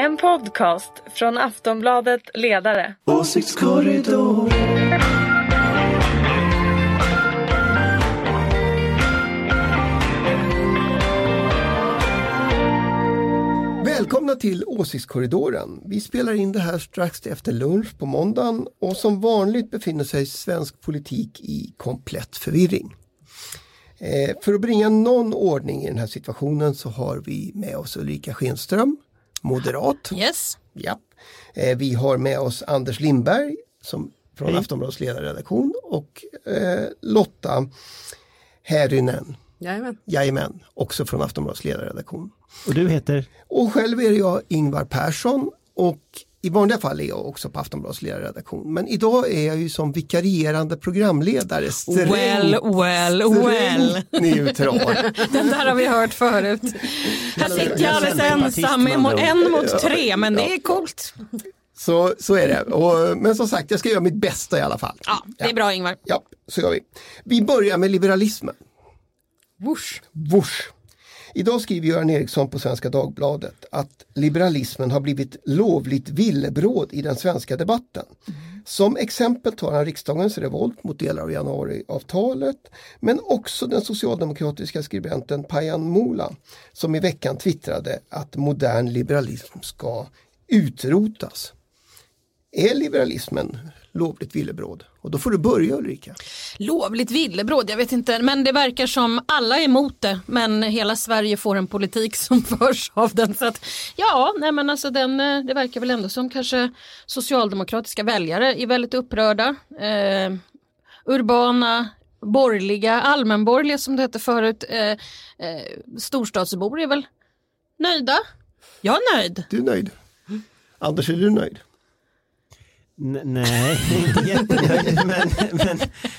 En podcast från Aftonbladet Ledare. Åsiktskorridor. Välkomna till Åsiktskorridoren. Vi spelar in det här strax efter lunch på måndagen och som vanligt befinner sig svensk politik i komplett förvirring. Eh, för att bringa någon ordning i den här situationen så har vi med oss Ulrika Schenström, moderat. Yes. Ja. Eh, vi har med oss Anders Lindberg som från Aftonbladets ledarredaktion och eh, Lotta Härrynen. Jajamän. Jajamän, också från Aftonbladets ledarredaktion. Och du heter? Och själv är jag Ingvar Persson och i vanliga fall är jag också på Aftonbladets ledarredaktion. Men idag är jag ju som vikarierande programledare strängt, Well, well, well. neutral. Den där har vi hört förut. Här sitter jag alldeles ensam en mot tre men det är coolt. Så, så är det. Och, men som sagt, jag ska göra mitt bästa i alla fall. Ja, det är bra Ingvar. Ja, så gör vi. Vi börjar med liberalismen. Whoosh. Whoosh. Idag skriver Göran Eriksson på Svenska Dagbladet att liberalismen har blivit lovligt villebråd i den svenska debatten. Som exempel tar han riksdagens revolt mot delar av januariavtalet men också den socialdemokratiska skribenten Payan Mola som i veckan twittrade att modern liberalism ska utrotas. Är liberalismen lovligt villebråd? Och då får du börja Ulrika. Lovligt villebråd, jag vet inte, men det verkar som alla är emot det, men hela Sverige får en politik som förs av den. Så att, ja, nej men alltså den, eh, det verkar väl ändå som kanske socialdemokratiska väljare är väldigt upprörda. Eh, urbana, borgerliga, allmänborgerliga som det hette förut, eh, eh, storstadsbor är väl nöjda. Jag är nöjd. Du är nöjd? Anders, är du nöjd? Nej, inte jättenöjd. men, men,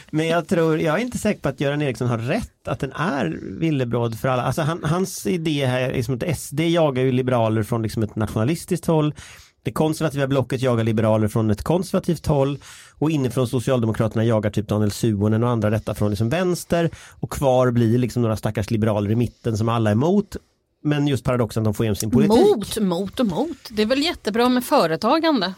men jag tror, jag är inte säker på att Göran Eriksson har rätt att den är villebråd för alla. Alltså han, hans idé här är liksom att SD jagar ju liberaler från liksom ett nationalistiskt håll. Det konservativa blocket jagar liberaler från ett konservativt håll och inifrån Socialdemokraterna jagar typ Daniel Suhonen och andra detta från liksom vänster och kvar blir liksom några stackars liberaler i mitten som alla är emot. Men just paradoxen att de får igenom sin politik. Mot, mot och mot. Det är väl jättebra med företagande.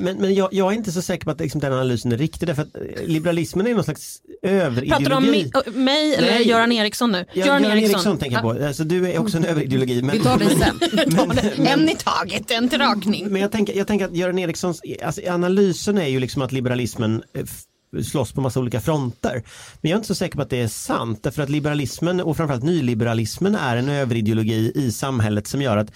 Men, men jag, jag är inte så säker på att liksom den analysen är riktig därför att eh, liberalismen är någon slags överideologi. Pratar du om mi, ö, mig eller Nej. Göran Eriksson nu? Ja, Göran, Eriksson. tänker jag på. Alltså, du är också en överideologi. Men, Vi tar det sen. men, En i taget, en dragning. men jag, tänker, jag tänker att Göran Erikssons, alltså, analysen är ju liksom att liberalismen eh, slåss på massa olika fronter. Men jag är inte så säker på att det är sant därför att liberalismen och framförallt nyliberalismen är en överideologi i samhället som gör att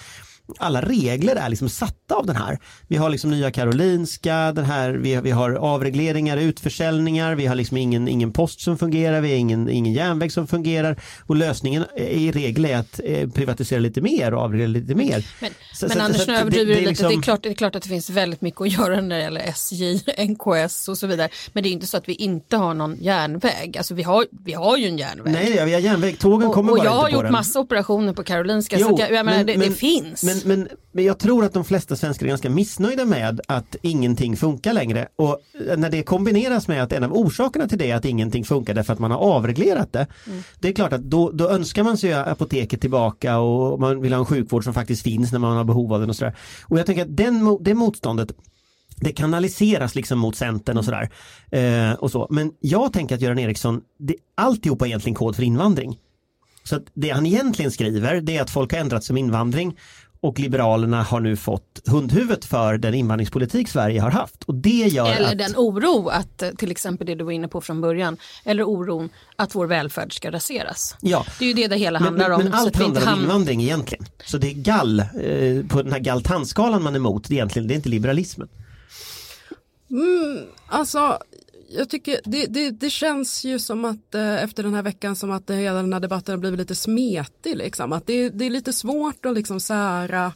alla regler är liksom satta av den här. Vi har liksom nya Karolinska, den här, vi, vi har avregleringar, utförsäljningar, vi har liksom ingen, ingen post som fungerar, vi har ingen, ingen järnväg som fungerar och lösningen i regel är att eh, privatisera lite mer och avreglera lite mer. Men, Så- men så- Anders, så nu överdriver det- du lite. Det, är liksom- klart, det är klart att det finns väldigt mycket att göra när det gäller SJ, NKS och så vidare. Men det är inte så att vi inte har någon järnväg. Alltså vi har, vi har ju en järnväg. Nej, vi har järnväg, tågen och, kommer och bara jag har inte på gjort den. massa operationer på Karolinska. så Jo, att jag, jag menar, men- det, men- det finns. Men, men, men jag tror att de flesta svenskar är ganska missnöjda med att ingenting funkar längre. Och när det kombineras med att en av orsakerna till det är att ingenting funkar därför att man har avreglerat det. Mm. Det är klart att då, då önskar man sig apoteket tillbaka och man vill ha en sjukvård som faktiskt finns när man har behov av den och sådär. Och jag tänker att den, det motståndet det kanaliseras liksom mot Centern och sådär. Eh, och så. Men jag tänker att Göran Eriksson, det, alltihopa är egentligen kod för invandring. Så att det han egentligen skriver det är att folk har ändrat som invandring och Liberalerna har nu fått hundhuvudet för den invandringspolitik Sverige har haft. Och det gör Eller att... den oro att, till exempel det du var inne på från början, eller oron att vår välfärd ska raseras. Ja. Det är ju det det hela Men, handlar men, om. men så allt handlar om ham- invandring egentligen. Så det är gall, eh, på den här galtantskalan man är emot, det är egentligen, det är inte liberalismen. Alltså, jag tycker det, det, det känns ju som att eh, efter den här veckan som att eh, hela den här debatten har blivit lite smetig liksom. Att det, det är lite svårt att liksom sära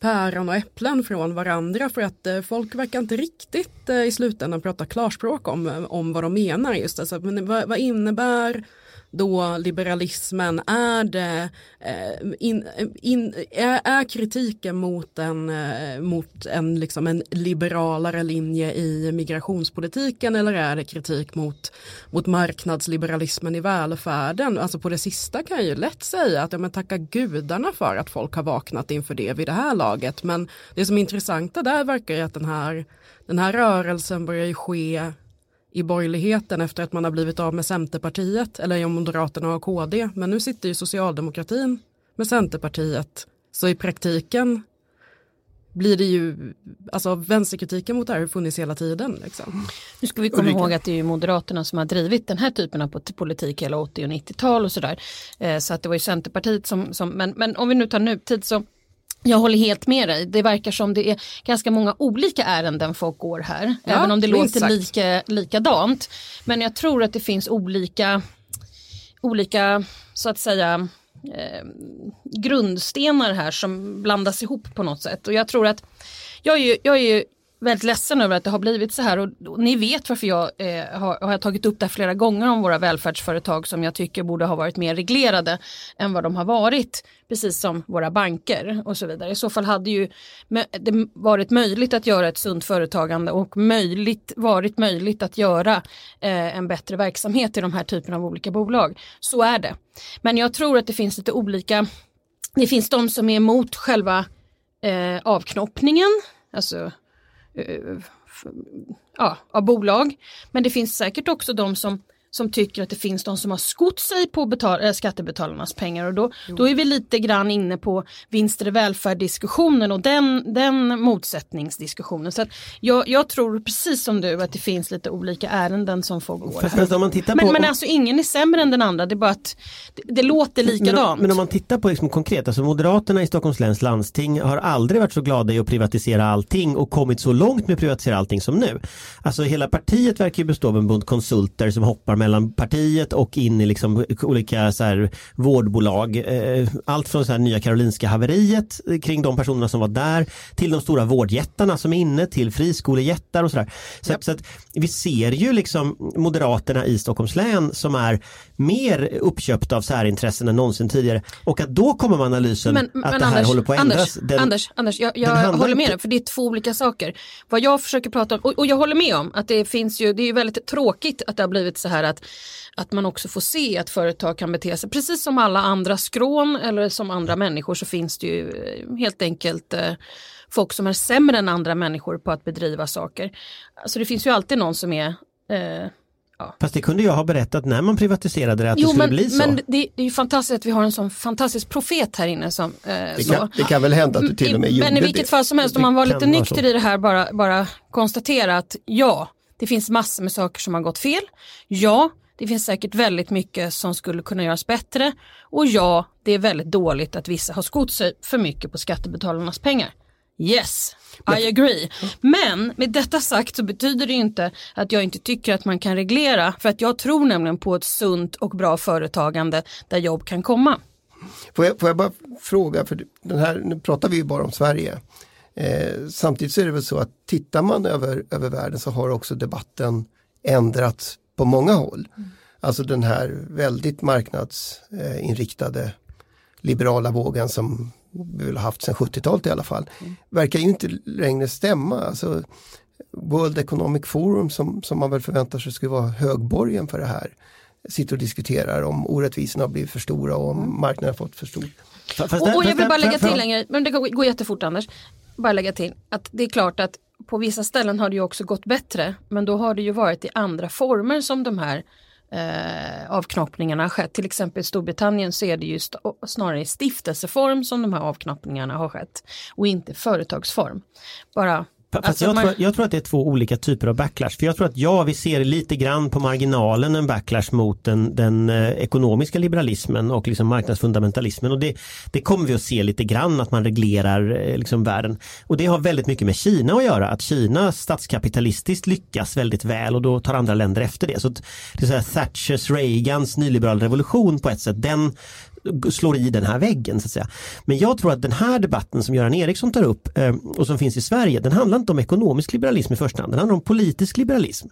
päron och äpplen från varandra för att eh, folk verkar inte riktigt eh, i slutändan prata klarspråk om, om vad de menar just alltså, men vad, vad innebär då liberalismen är det eh, in, eh, in, är, kritiken mot en, eh, mot en, liksom en liberalare linje i migrationspolitiken eller är det kritik mot, mot marknadsliberalismen i välfärden? Alltså på det sista kan jag ju lätt säga att ja, men tacka gudarna för att folk har vaknat inför det vid det här laget men det som är intressanta där verkar ju att den här, den här rörelsen börjar ju ske i borgerligheten efter att man har blivit av med Centerpartiet eller i Moderaterna och KD. Men nu sitter ju socialdemokratin med Centerpartiet. Så i praktiken blir det ju, alltså vänsterkritiken mot det här har funnits hela tiden. Liksom. Nu ska vi komma ihåg att det är Moderaterna som har drivit den här typen av politik hela 80 och 90-tal och sådär. Eh, så att det var ju Centerpartiet som, som men, men om vi nu tar nutid så jag håller helt med dig. Det verkar som det är ganska många olika ärenden folk går här. Ja, även om det låter lika, likadant. Men jag tror att det finns olika, olika så att säga eh, grundstenar här som blandas ihop på något sätt. Och jag tror att jag är ju, jag är ju väldigt ledsen över att det har blivit så här och, och ni vet varför jag eh, har, har tagit upp det här flera gånger om våra välfärdsföretag som jag tycker borde ha varit mer reglerade än vad de har varit. Precis som våra banker och så vidare. I så fall hade ju det varit möjligt att göra ett sunt företagande och möjligt, varit möjligt att göra eh, en bättre verksamhet i de här typerna av olika bolag. Så är det. Men jag tror att det finns lite olika, det finns de som är emot själva eh, avknoppningen, alltså Eh, ja, av bolag. Men det finns säkert också de som som tycker att det finns de som har skott sig på betal- äh, skattebetalarnas pengar och då, då är vi lite grann inne på vinster i välfärd diskussionen och den, den motsättningsdiskussionen. Så jag, jag, tror precis som du att det finns lite olika ärenden som får gå. Fast, om man tittar men, på, men alltså ingen är sämre än den andra, det är bara att det, det låter likadant. Men, men om man tittar på liksom konkret, alltså Moderaterna i Stockholms läns landsting har aldrig varit så glada i att privatisera allting och kommit så långt med att privatisera allting som nu. Alltså hela partiet verkar ju bestå av en bunt konsulter som hoppar mellan partiet och in i liksom olika så här vårdbolag. Eh, allt från så här Nya Karolinska haveriet kring de personerna som var där till de stora vårdjättarna som är inne till friskolejättar och sådär. Så, yep. så att vi ser ju liksom Moderaterna i Stockholms län som är mer uppköpta av särintressen än någonsin tidigare och att då kommer man analysen men, att men det här Anders, håller på att ändras. Anders, den, Anders, Anders jag, jag håller med dig för det är två olika saker. Vad jag försöker prata om, och, och jag håller med om att det finns ju, det är väldigt tråkigt att det har blivit så här att att man också får se att företag kan bete sig precis som alla andra skrån eller som andra människor så finns det ju eh, helt enkelt eh, folk som är sämre än andra människor på att bedriva saker. Alltså det finns ju alltid någon som är eh, Ja. Fast det kunde jag ha berättat när man privatiserade det att jo, det skulle men, bli så. Men det, det, är ju fantastiskt att vi har en sån fantastisk profet här inne som eh, det, kan, det kan väl hända att du till och med gjorde Men i vilket det. fall som helst om man var lite nykter i det här bara, bara konstatera att ja, det finns massor med saker som har gått fel. Ja, det finns säkert väldigt mycket som skulle kunna göras bättre och ja, det är väldigt dåligt att vissa har skott sig för mycket på skattebetalarnas pengar. Yes, I agree. Men med detta sagt så betyder det inte att jag inte tycker att man kan reglera för att jag tror nämligen på ett sunt och bra företagande där jobb kan komma. Får jag, får jag bara fråga, för den här, nu pratar vi ju bara om Sverige. Eh, samtidigt så är det väl så att tittar man över, över världen så har också debatten ändrats på många håll. Mm. Alltså den här väldigt marknadsinriktade liberala vågen som vi väl haft sedan 70-talet i alla fall, mm. verkar ju inte längre stämma. Alltså, World Economic Forum som, som man väl förväntar sig skulle vara högborgen för det här sitter och diskuterar om orättvisorna har blivit för stora och om mm. marknaden har fått för stor. Och, och jag vill bara lägga till längre, men det går, jättefort Anders, bara lägga till att det är klart att på vissa ställen har det ju också gått bättre men då har det ju varit i andra former som de här eh, avknoppningarna har skett. Till exempel i Storbritannien så är det ju st snarare i stiftelseform som de här avknoppningarna har skett och inte företagsform. Bara Fast alltså, jag, man... tror, jag, tror, att det är två olika typer av backlash. För jag tror att ja, vi ser lite grann på marginalen en backlash mot den, den eh, ekonomiska liberalismen och liksom marknadsfundamentalismen. Och det, det, kommer vi att se lite grann att man reglerar eh, liksom världen. Och det har väldigt mycket med Kina att göra. Att Kina statskapitalistiskt lyckas väldigt väl och då tar andra länder efter det. Så det är så här Thatchers, Reagans nyliberal revolution på ett sätt. Den slår i den här väggen. Så att säga. Men jag tror att den här debatten som Göran Eriksson tar upp eh, och som finns i Sverige, den handlar inte om ekonomisk liberalism i första hand, den handlar om politisk liberalism.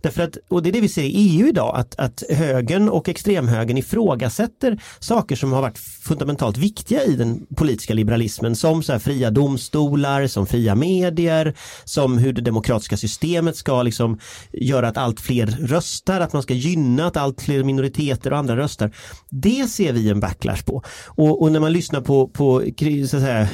Därför att, och det är det vi ser i EU idag, att, att högern och extremhögern ifrågasätter saker som har varit fundamentalt viktiga i den politiska liberalismen som så här fria domstolar, som fria medier, som hur det demokratiska systemet ska liksom göra att allt fler röstar, att man ska gynna att allt fler minoriteter och andra röstar. Det ser vi en back backlash på. Och, och när man lyssnar på, på så att säga,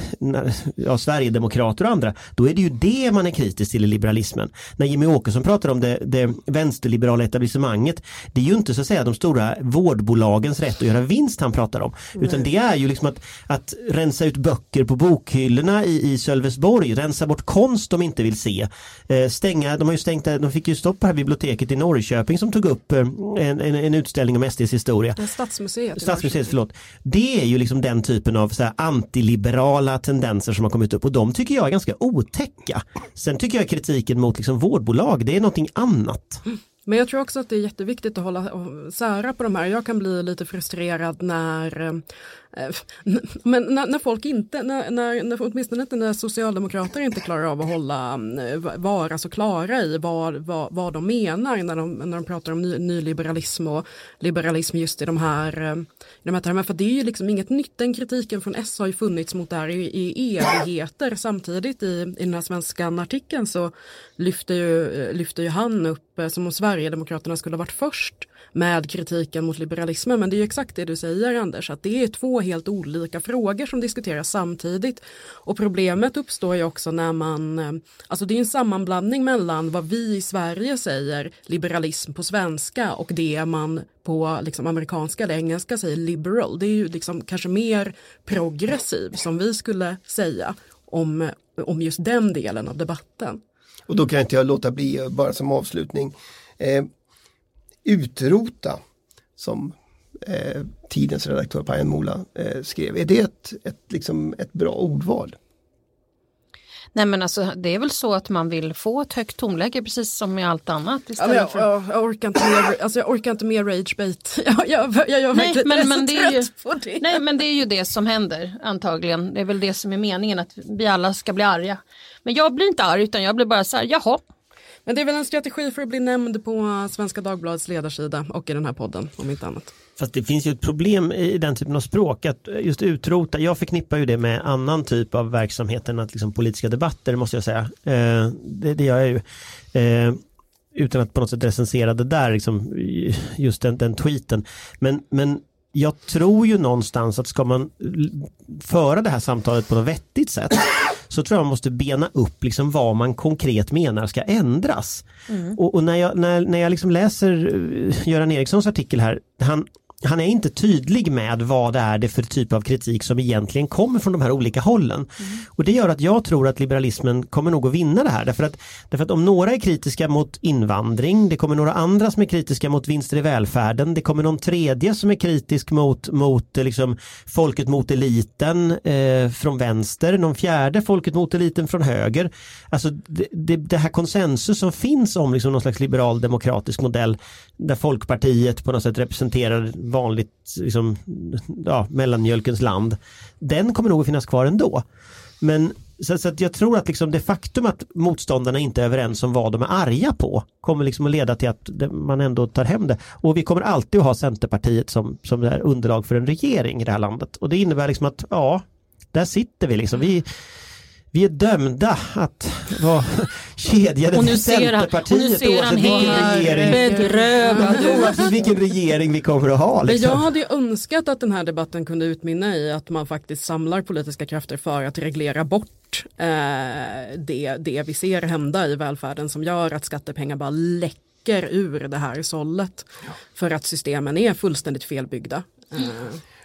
ja, Sverigedemokrater och andra, då är det ju det man är kritisk till i liberalismen. När Jimmy Åkesson pratar om det, det vänsterliberala etablissemanget, det är ju inte så att säga de stora vårdbolagens rätt att göra vinst han pratar om, utan det är ju liksom att, att rensa ut böcker på bokhyllorna i, i Sölvesborg, rensa bort konst de inte vill se, eh, stänga, de har ju stängt, de fick ju stopp på det här biblioteket i Norrköping som tog upp eh, en, en, en, utställning om SDs historia. Stadsmuseet. Stadsmuseet, förlåt. Det är ju liksom den typen av så här antiliberala tendenser som har kommit upp och de tycker jag är ganska otäcka. Sen tycker jag kritiken mot liksom vårdbolag, det är någonting annat. Men jag tror också att det är jätteviktigt att hålla sära på de här. Jag kan bli lite frustrerad när eh, Eh, men när, när, folk inte, när, när, åtminstone inte när socialdemokrater inte klarar av att hålla, mm, eh, vara så klara i vad, vad, vad de menar när de, när de pratar om ny, nyliberalism och liberalism just i de här, eh, i de här termerna. För det är ju liksom inget nytt, den kritiken från S har ju funnits mot det här i, i evigheter. Samtidigt i, i den här svenska artikeln så lyfter ju, lyfter ju han upp som om Sverigedemokraterna skulle ha varit först med kritiken mot liberalismen. Men det är ju exakt det du säger Anders, att det är två helt olika frågor som diskuteras samtidigt. Och problemet uppstår ju också när man, eh, alltså det är en sammanblandning mellan vad vi i Sverige säger liberalism på svenska och det man på liksom amerikanska eller engelska säger liberal. Det är ju liksom kanske mer progressiv som vi skulle säga om, om just den delen av debatten. Och då kan inte jag låta bli, eh, bara som avslutning, eh, utrota som eh, tidens redaktör Pajan Mola eh, skrev. Är det ett, ett, liksom ett bra ordval? Nej men alltså det är väl så att man vill få ett högt tonläge precis som med allt annat. Ja, jag, för... jag, jag, orkar inte mer, alltså jag orkar inte mer ragebait. Jag, jag, jag, jag nej, men, men det är ju, det. Nej men det är ju det som händer antagligen. Det är väl det som är meningen att vi alla ska bli arga. Men jag blir inte arg utan jag blir bara så här, jaha, men det är väl en strategi för att bli nämnd på Svenska Dagbladets ledarsida och i den här podden om inte annat. Fast det finns ju ett problem i den typen av språk att just utrota, jag förknippar ju det med annan typ av verksamhet än att liksom politiska debatter måste jag säga. Eh, det, det gör jag ju. Eh, utan att på något sätt recensera det där, liksom, just den, den tweeten. Men, men jag tror ju någonstans att ska man föra det här samtalet på något vettigt sätt så tror jag man måste bena upp liksom vad man konkret menar ska ändras. Mm. Och, och, när jag, när, när jag liksom läser eh, Göran Erikssons artikel här, han, han är inte tydlig med vad det är det för typ av kritik som egentligen kommer från de här olika hållen. Mm. Och det gör att jag tror att liberalismen kommer nog att vinna det här. Därför att, därför att om några är kritiska mot invandring, det kommer några andra som är kritiska mot vinster i välfärden, det kommer någon tredje som är kritisk mot, mot eh, liksom, folket mot eliten eh, från vänster, någon fjärde folket mot eliten från höger. Alltså det, det, det här konsensus som finns om liksom, någon slags liberal demokratisk modell där Folkpartiet på något sätt representerar vanligt liksom, ja, mellanmjölkens land. Den kommer nog att finnas kvar ändå. Men så, så att jag tror att liksom det faktum att motståndarna inte är överens om vad de är arga på kommer liksom att leda till att man ändå tar hem det. Och vi kommer alltid att ha Centerpartiet som, som är underlag för en regering i det här landet. Och det innebär liksom att ja, där sitter vi liksom. Vi, vi är dömda att vara kedjade till Centerpartiet och nu ser han helt bedrövad ut. Vilken regering vi kommer att ha. Liksom. Jag hade ju önskat att den här debatten kunde utmynna i att man faktiskt samlar politiska krafter för att reglera bort eh, det, det vi ser hända i välfärden som gör att skattepengar bara läcker ur det här sållet. Ja. För att systemen är fullständigt felbyggda.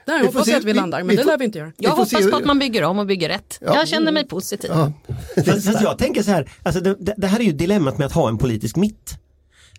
Eh. Där hoppas jag att vi landar, men vi det lär vi inte göra. Jag hoppas på att man bygger om och bygger rätt. Ja. Jag känner mig positiv. Ja. fast, fast jag tänker så här, alltså det, det, här är ju dilemmat med att ha en politisk mitt.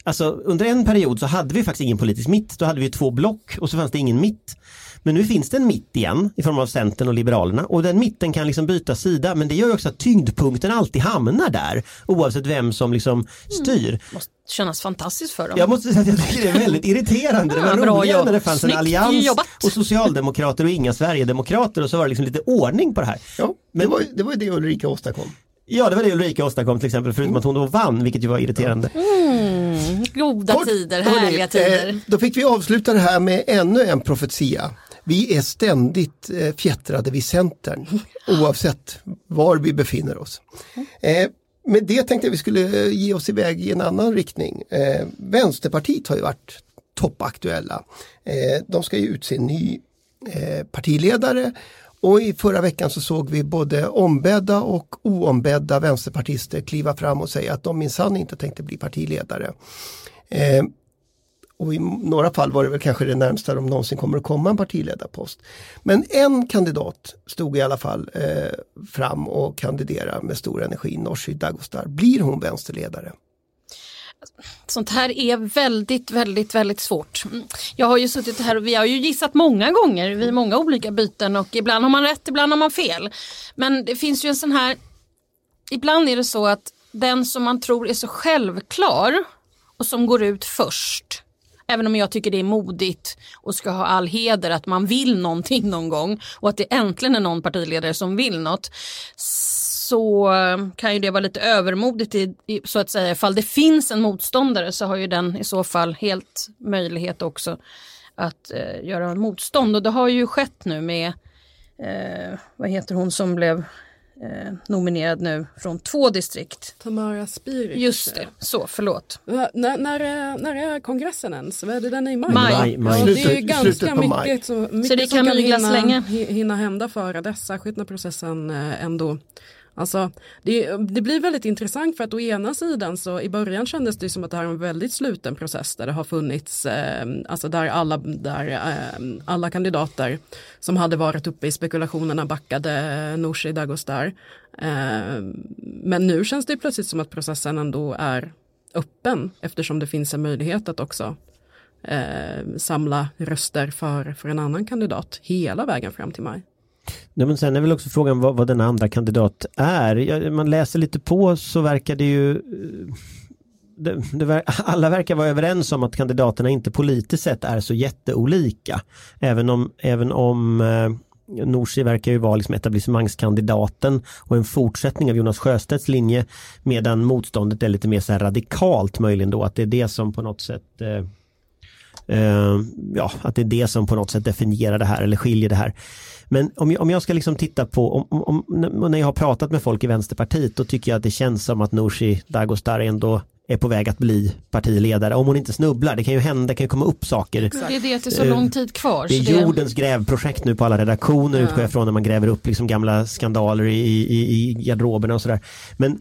Alltså under en period så hade vi faktiskt ingen politisk mitt, då hade vi två block och så fanns det ingen mitt. Men nu finns det en mitt igen i form av Centern och Liberalerna och den mitten kan liksom byta sida men det gör ju också att tyngdpunkten alltid hamnar där oavsett vem som liksom styr. Måste kännas fantastiskt för dem. Jag måste säga att jag tycker det är väldigt irriterande. Det var Ja, roligare jobb. när det fanns Snyggt en allians jobbat. och socialdemokrater och inga Sverigedemokrater och så var det liksom lite ordning på det här. Ja, det, var, det var det Ulrika åstadkom. Ja, det var det Ulrika åstadkom till exempel, förutom att hon då vann, vilket ju var irriterande. Mm, goda Kort, tider, hörni, härliga tider. Eh, då fick vi avsluta det här med ännu en profetia. Vi är ständigt eh, fjättrade vid Centern oavsett var vi befinner oss. Eh, med det tänkte jag vi skulle eh, ge oss iväg i en annan riktning. Eh, Vänsterpartiet har ju varit toppaktuella. Eh, de ska ju utse en ny eh, partiledare och i förra veckan så såg vi både ombedda och oombedda vänsterpartister kliva fram och säga att de minsann inte tänkte bli partiledare. Och i några fall var det väl kanske det närmsta de någonsin kommer att komma en partiledarpost. Men en kandidat stod i alla fall eh, fram och kandiderade med stor energi, Nooshi Dadgostar. Blir hon vänsterledare? Sånt här är väldigt, väldigt, väldigt svårt. Jag har ju suttit här och vi har ju gissat många gånger vid många olika byten och ibland har man rätt, ibland har man fel. Men det finns ju en sån här, ibland är det så att den som man tror är så självklar och som går ut först, även om jag tycker det är modigt och ska ha all heder att man vill någonting någon gång och att det äntligen är någon partiledare som vill något så kan ju det vara lite övermodigt i, i, så att säga. Ifall det finns en motståndare så har ju den i så fall helt möjlighet också att eh, göra motstånd och det har ju skett nu med, eh, vad heter hon som blev eh, nominerad nu från två distrikt. Tamara Spirik. Just det, så förlåt. Va, när, när, är, när är kongressen ens? Vad är det den är i maj? Maj. Maj, maj. Ja, det är Slutet- ju ganska mycket, så, mycket Så det som kan kan hinna, länge. hi- hinna hända före dess, särskilt när processen eh, ändå Alltså, det, det blir väldigt intressant för att å ena sidan så i början kändes det som att det här är en väldigt sluten process där det har funnits, eh, alltså där alla, där, eh, alla kandidater som hade varit uppe i spekulationerna backade Nooshi Dadgostar. Eh, men nu känns det plötsligt som att processen ändå är öppen eftersom det finns en möjlighet att också eh, samla röster för, för en annan kandidat hela vägen fram till maj. Nej, men sen är väl också frågan vad, vad denna andra kandidat är. Ja, man läser lite på så verkar det ju eh, det, det, ver- alla verkar vara överens om att kandidaterna inte politiskt sett är så jätteolika. Även om, även om eh, Nooshi verkar ju vara liksom etablissemangskandidaten och en fortsättning av Jonas Sjöstedts linje medan motståndet är lite mer så här radikalt möjligen då att det är det som på något sätt eh, ja, att det är det som på något sätt definierar det här eller skiljer det här. Men om jag, om jag ska liksom titta på, om, om, när jag har pratat med folk i Vänsterpartiet, då tycker jag att det känns som att Nooshi Dadgostar ändå är på väg att bli partiledare. Om hon inte snubblar, det kan ju hända, det kan ju komma upp saker. Det är det att det är så Eh, lång tid kvar. Det är det- jordens grävprojekt nu på alla redaktioner Ja. utgår jag från när man gräver upp liksom gamla skandaler i, i, i garderoberna och sådär. Men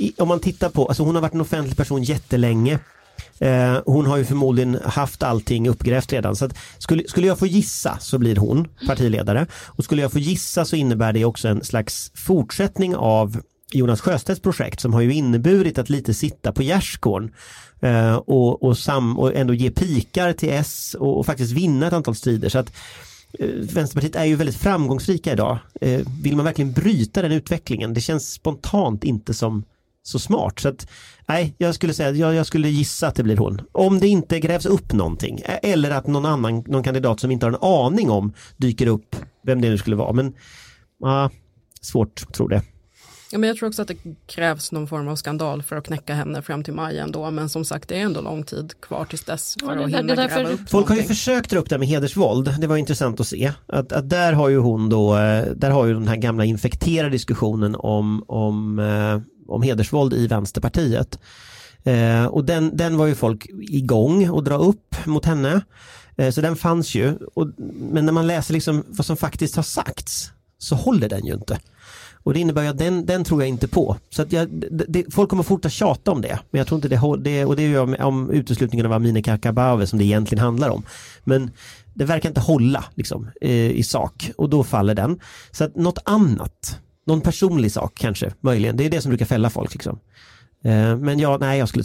i, om man tittar på, alltså hon har varit en offentlig person jättelänge. Eh, hon har ju förmodligen haft allting uppgrävt redan. Så att skulle, skulle jag få gissa så blir hon partiledare. Och skulle jag få gissa så innebär det också en slags fortsättning av Jonas Sjöstedts projekt som har ju inneburit att lite sitta på gärdsgården eh, och, och, sam, och ändå ge pikar till S och, och faktiskt vinna ett antal strider. Så att eh, Vänsterpartiet är ju väldigt framgångsrika idag. Eh, vill man verkligen bryta den utvecklingen? Det känns spontant inte som så smart. Så att, nej, jag skulle säga, jag, jag skulle gissa att det blir hon. Om det inte grävs upp någonting eller att någon annan, någon kandidat som inte har en aning om dyker upp, vem det nu skulle vara. Men ja, svårt att tro det. Ja, men jag tror också att det krävs någon form av skandal för att knäcka henne fram till maj ändå. Men som sagt, det är ändå lång tid kvar tills dess för Ja, att hinna därför- gräva upp Folk har ju försökt dra upp det med hedersvåld. Det var intressant att se. Att, att där har ju hon då, eh, där har ju den här gamla infekterade diskussionen om, om, eh, om hedersvåld i Vänsterpartiet. Eh, och den, den var ju folk igång och dra upp mot henne. Eh, så den fanns ju. Och, men när man läser liksom vad som faktiskt har sagts så håller den ju inte. Och det innebär ju att den, den tror jag inte på. Så att jag, det, folk kommer fortsätta tjata om det. Men jag tror inte det, det och det är ju om, om uteslutningen av Amineh Kakabaveh som det egentligen handlar om. Men det verkar inte hålla liksom, eh, i sak och då faller den. Så att något annat, någon personlig sak kanske, möjligen, det är det som brukar fälla folk. Liksom. Eh, men ja, nej, jag skulle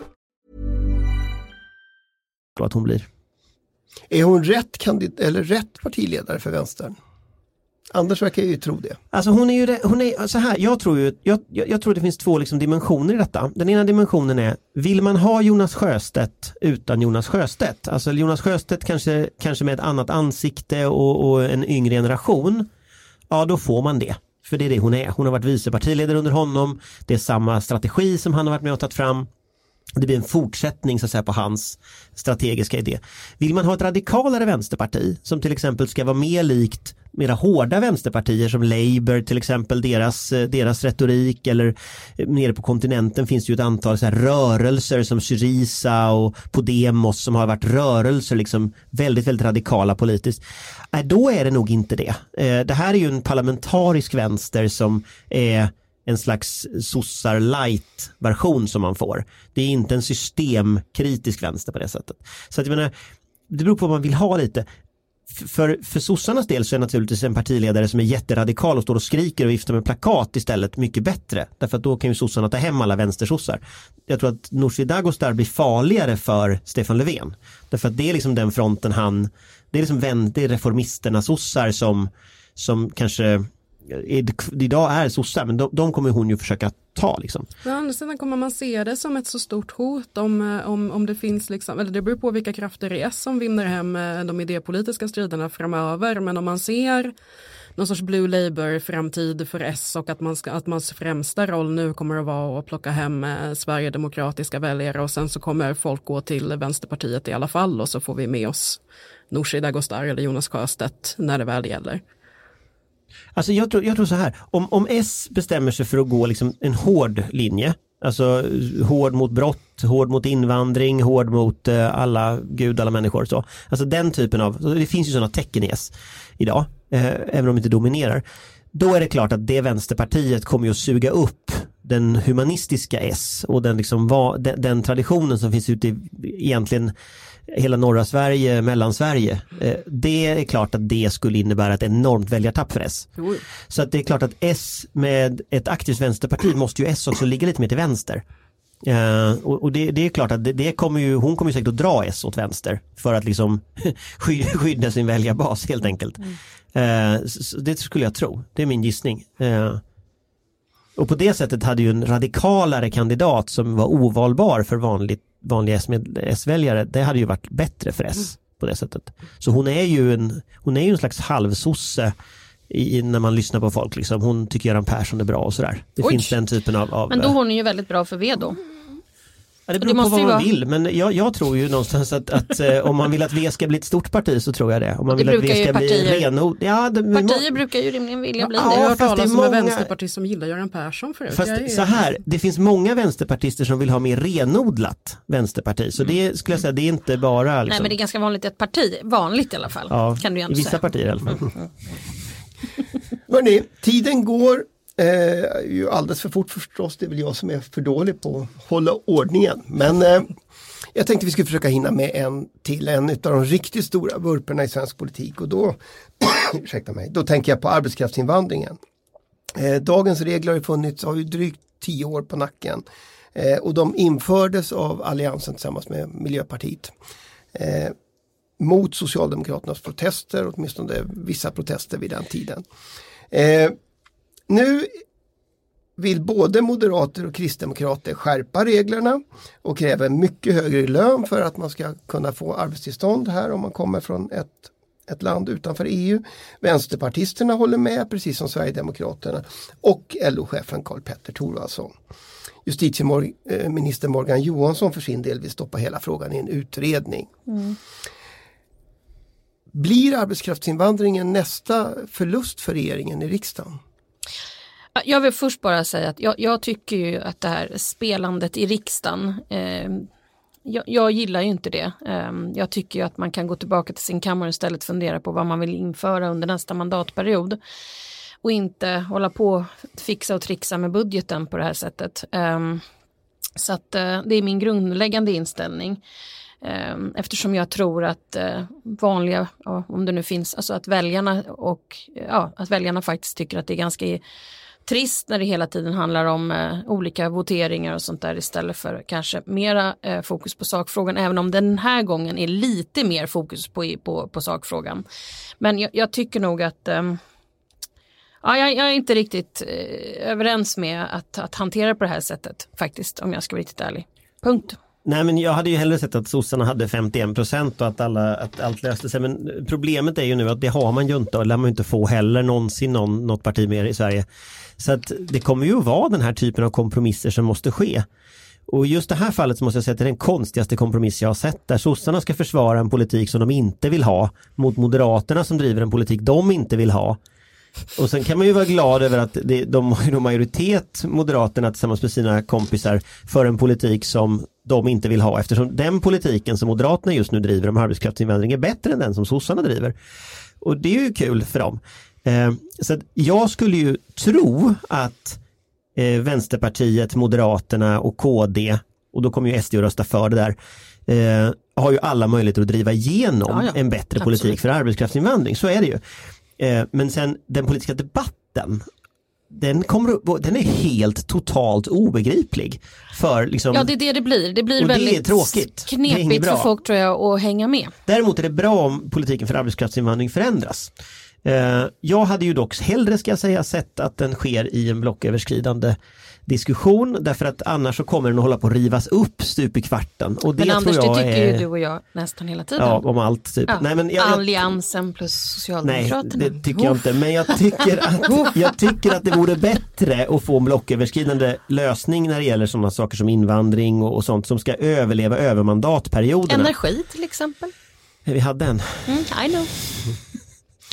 att hon blir. Är hon rätt, kandid- eller rätt partiledare för vänstern? Anders verkar ju tro det. Alltså hon är ju, hon är, så här, jag tror ju, jag, jag, jag tror det finns två liksom dimensioner i detta. Den ena dimensionen är, vill man ha Jonas Sjöstedt utan Jonas Sjöstedt? Alltså Jonas Sjöstedt kanske, kanske med ett annat ansikte och, och en yngre generation. Ja, då får man det. För det är det hon är. Hon har varit vice partiledare under honom. Det är samma strategi som han har varit med och tagit fram. Det blir en fortsättning så att säga, på hans strategiska idé. Vill man ha ett radikalare vänsterparti som till exempel ska vara mer likt mera hårda vänsterpartier som Labour till exempel, deras, deras retorik eller eh, nere på kontinenten finns det ju ett antal så här rörelser som Syriza och Podemos som har varit rörelser liksom väldigt, väldigt radikala politiskt. Äh, då är det nog inte det. Eh, Det här är ju en parlamentarisk vänster som är en slags sossar light version som man får. Det är inte en systemkritisk vänster på det sättet. Så att jag menar, det beror på vad man vill ha lite. För, för sossarnas del så är naturligtvis en partiledare som är jätteradikal och står och skriker och viftar med plakat istället mycket bättre. Därför att då kan ju sossarna ta hem alla vänstersossar. Jag tror att Nooshi Dadgostar blir farligare för Stefan Löfven. Därför att det är liksom den fronten han, det är liksom vän, det är reformisterna sossar som, som kanske Eh, idag är sossar men de, de kommer hon ju försöka ta liksom. Å andra sidan kommer man se det som ett så stort hot om, eh, om, om det finns, liksom, eller det beror på vilka krafter i S som vinner hem eh, de idépolitiska striderna framöver, men om man ser någon sorts blue labour framtid för S och att, man ska, att mans främsta roll nu kommer att vara att plocka hem eh, Sverigedemokratiska väljare och sen så kommer folk gå till Vänsterpartiet i alla fall och så får vi med oss Nooshi Dadgostar eller Jonas Sjöstedt när det väl gäller. Alltså jag tror, jag tror så här, om, om S bestämmer sig för att gå liksom en hård linje, alltså hård mot brott, hård mot invandring, hård mot eh, alla gud, alla människor. Så. Alltså den typen av, det finns ju sådana tecken i S idag, eh, även om de inte dominerar. Då är det klart att det vänsterpartiet kommer ju att suga upp den humanistiska S och den, liksom va, den, den traditionen som finns ute i egentligen hela norra Sverige, mellansverige. Eh, det är klart att det skulle innebära ett enormt väljartapp för S. Så att det är klart att S med ett aktivt vänsterparti måste ju S också ligga lite mer till vänster. Eh, och det, det är klart att det, det kommer ju, hon kommer ju säkert att dra S åt vänster för att liksom sky- skydda sin väljarbas helt enkelt. Så det skulle jag tro, det är min gissning. Och på det sättet hade ju en radikalare kandidat som var ovalbar för vanligt, vanliga S-väljare, det hade ju varit bättre för S på det sättet. Så hon är ju en, hon är ju en slags halvsosse i, när man lyssnar på folk. Liksom. Hon tycker Göran Persson är bra och sådär. Det Oj. finns den typen av... av Men då är hon ju väldigt bra för ved då. Ja, det det beror på måste vad man vara- vill, men jag, jag tror ju någonstans att, att eh, om man vill att V ska bli ett stort parti så tror jag det. Om man Det vill att V ska bli partier- renod... Ja, det, Partier brukar ju rimligen vilja bli Ja, Jag det. har hört det talas om en många- vänsterpartist som gillar Göran Persson förut. Fast Jag är- så här, det finns många vänsterpartister som vill ha mer renodlat vänsterparti. Så det skulle jag säga, det är inte bara Nej liksom, men det är ganska vanligt i ett parti, vanligt i alla fall. ja, kan du ju i ändå vissa säga. partier i alla fall. Hörrni, tiden går eh, ju alldeles för fort förstås. Det är väl jag som är för dålig på att hålla ordningen. Men eh, jag tänkte vi skulle försöka hinna med en till, en av de riktigt stora vurporna i svensk politik. Och då, ursäkta mig, då tänker jag på arbetskraftsinvandringen. Eh, dagens regler har ju funnits, har ju drygt tio år på nacken. Eh, och de infördes av Alliansen tillsammans med Miljöpartiet. Eh, mot Socialdemokraternas protester, åtminstone vissa protester vid den tiden. Eh, nu vill både moderater och kristdemokrater skärpa reglerna och kräver mycket högre lön för att man ska kunna få arbetstillstånd här om man kommer från ett, ett land utanför EU. Vänsterpartisterna håller med, precis som Sverigedemokraterna och LO-chefen Karl Petter Thorwaldsson. Justitieminister Morgan Johansson för sin del vill stoppa hela frågan i en utredning. Blir arbetskraftsinvandringen nästa förlust för regeringen i riksdagen? Jag vill först bara säga att jag, jag tycker ju att det här spelandet i riksdagen, eh, jag, jag gillar ju inte det. Ehm, jag tycker ju att man kan gå tillbaka till sin kammare och istället fundera på vad man vill införa under nästa mandatperiod. Och inte hålla på fixa och trixa med budgeten på det här sättet. Ehm, så att eh, det är min grundläggande inställning. Ehm, eftersom jag tror att eh, vanliga, om det nu finns, alltså att väljarna och ja, att väljarna faktiskt tycker att det är ganska trist när det hela tiden handlar om eh, olika voteringar och sånt där istället för kanske mera eh, fokus på sakfrågan, även om den här gången är lite mer fokus på, på, på sakfrågan. Men jag, jag tycker nog att eh, ja, jag, jag, är inte riktigt eh, överens med att, att hantera på det här sättet faktiskt, om jag ska vara riktigt ärlig. Punkt. Nej men jag hade ju hellre sett att sossarna hade 51 procent och att, alla, att allt löste sig. Men problemet är ju nu att det har man ju inte och det lär man inte få heller någonsin någon, något parti mer i Sverige. Så att det kommer ju att vara den här typen av kompromisser som måste ske. Och just det här fallet så måste jag säga att det är den konstigaste kompromiss jag har sett där sossarna ska försvara en politik som de inte vill ha mot moderaterna som driver en politik de inte vill ha. Och sen kan man ju vara glad över att det, de har ju majoritet, Moderaterna tillsammans med sina kompisar, för en politik som de inte vill ha eftersom den politiken som Moderaterna just nu driver om arbetskraftsinvandring är bättre än den som sossarna driver. Och det är ju kul för dem. Eh, så jag skulle ju tro att eh, Vänsterpartiet, Moderaterna och KD, och då kommer ju SD att rösta för det där, eh, har ju alla möjligheter att driva igenom ja, ja. en bättre politik Absolut. för arbetskraftsinvandring. Så är det ju. Eh, men sen den politiska debatten den, kommer, den är helt totalt obegriplig. För liksom, ja det är det det blir. Det blir väldigt det tråkigt. knepigt för folk tror jag att hänga med. Däremot är det bra om politiken för arbetskraftsinvandring förändras. Eh, jag hade ju dock hellre ska jag säga sett att den sker i en blocköverskridande diskussion därför att annars så kommer den att hålla på att rivas upp stup i kvarten. Och det men Anders, tror jag det tycker är... ju du och jag nästan hela tiden. Ja, om allt. Typ. Ja. Nej, men jag, Alliansen plus Socialdemokraterna. Nej, det tycker jag inte. Men jag tycker, att, jag tycker att det vore bättre att få en blocköverskridande lösning när det gäller sådana saker som invandring och, och sånt som ska överleva över mandatperioderna. Energi till exempel. Vi hade en. Mm, I know.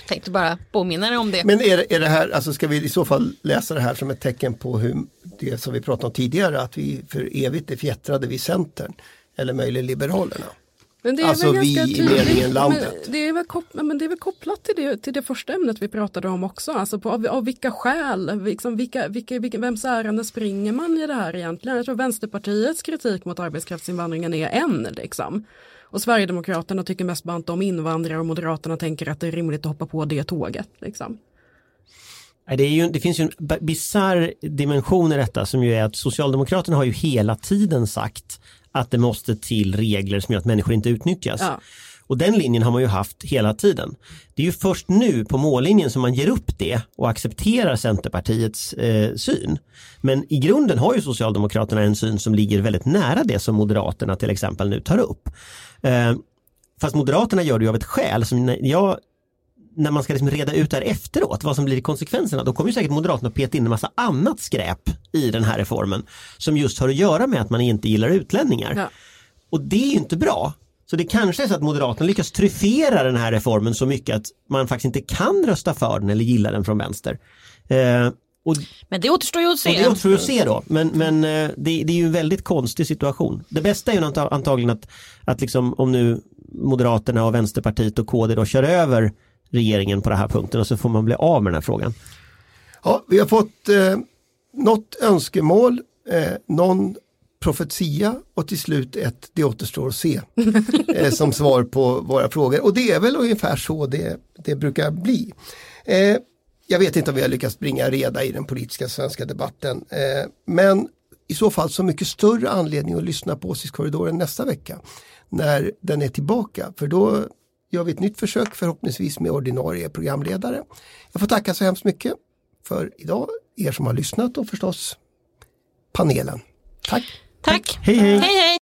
Tänkte bara påminna dig om det. Men är, är det här, alltså ska vi i så fall läsa det här som ett tecken på hur det som vi pratade om tidigare, att vi för evigt är fjättrade vid Centern eller möjligen Liberalerna? Men det är alltså väl vi i meningen landet. Men det, är väl kopplat, men det är väl kopplat till det, till det första ämnet vi pratade om också. Alltså på, av, av vilka skäl, liksom vilka, vilka, vilka, vems ärende springer man i det här egentligen? Jag tror Vänsterpartiets kritik mot arbetskraftsinvandringen är en. Liksom. Och Sverigedemokraterna tycker mest bara inte om invandrare och Moderaterna tänker att det är rimligt att hoppa på det tåget. Liksom. Det, ju, det finns ju en bizarr dimension i detta som ju är att Socialdemokraterna har ju hela tiden sagt att det måste till regler som gör att människor inte utnyttjas. Ja. Och den linjen har man ju haft hela tiden. Det är ju först nu på mållinjen som man ger upp det och accepterar Centerpartiets eh, syn. Men i grunden har ju Socialdemokraterna en syn som ligger väldigt nära det som Moderaterna till exempel nu tar upp. Eh, fast Moderaterna gör det ju av ett skäl som jag när man ska liksom reda ut det här efteråt, vad som blir konsekvenserna, då kommer ju säkert Moderaterna att peta in en massa annat skräp i den här reformen som just har att göra med att man inte gillar utlänningar. Ja. Och det är ju inte bra. Så det kanske är så att Moderaterna lyckas tryffera den här reformen så mycket att man faktiskt inte kan rösta för den eller gilla den från vänster. Eh, och, men det återstår ju att se. det återstår ju att se då. Men, men eh, det, det, är ju en väldigt konstig situation. Det bästa är ju antagligen att, att liksom, om nu Moderaterna och Vänsterpartiet och KD då kör över regeringen på den här punkten och så får man bli av med den här frågan. Ja, vi har fått eh, något önskemål, eh, någon profetia och till slut ett det återstår att se eh, som svar på våra frågor. Och det är väl ungefär så det, det brukar bli. Eh, jag vet inte om vi har lyckats bringa reda i den politiska svenska debatten. Eh, men i så fall så mycket större anledning att lyssna på Åsiktskorridoren nästa vecka när den är tillbaka. För då gör vi ett nytt försök förhoppningsvis med ordinarie programledare. Jag får tacka så hemskt mycket för idag, er som har lyssnat och förstås panelen. Tack! Tack! Tack! Hej hej! hej, hej.